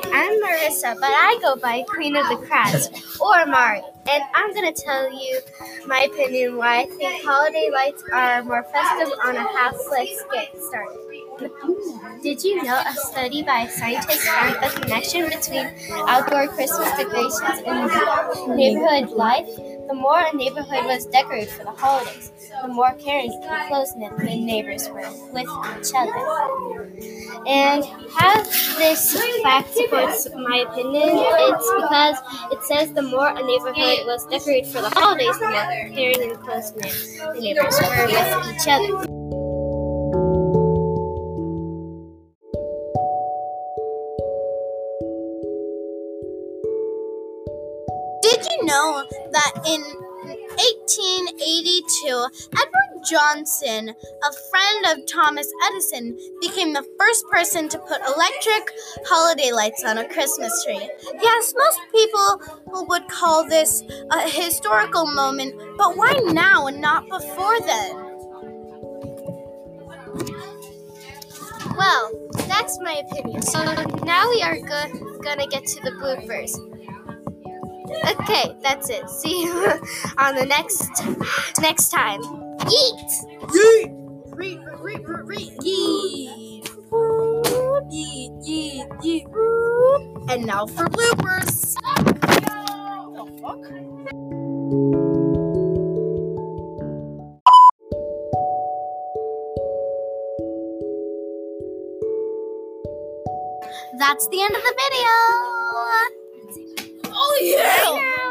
Marissa, but I go by Queen of the Crabs or Mari. And I'm going to tell you my opinion why I think holiday lights are more festive on a half. Let's get started. Did you know a study by scientists found a connection between outdoor Christmas decorations and neighborhood life? The more a neighborhood was decorated for the holidays, the more caring and close knit the neighbors were with each other. And how this fact supports my opinion, it's because it says the more a neighborhood was decorated for the holidays, the more caring and close knit the neighbors were with each other. Did you know that in 1882, Edward Johnson, a friend of Thomas Edison, became the first person to put electric holiday lights on a Christmas tree? Yes, most people would call this a historical moment, but why now and not before then? Well, that's my opinion. So now we are go- gonna get to the bloopers. Okay, that's it. See you on the next next time. Eat. Yeet! Reet, reet, reet, reet, yeet! Yeet, yeet, yeet. And now for bloopers. Fuck? That's the end of the video. Yeah!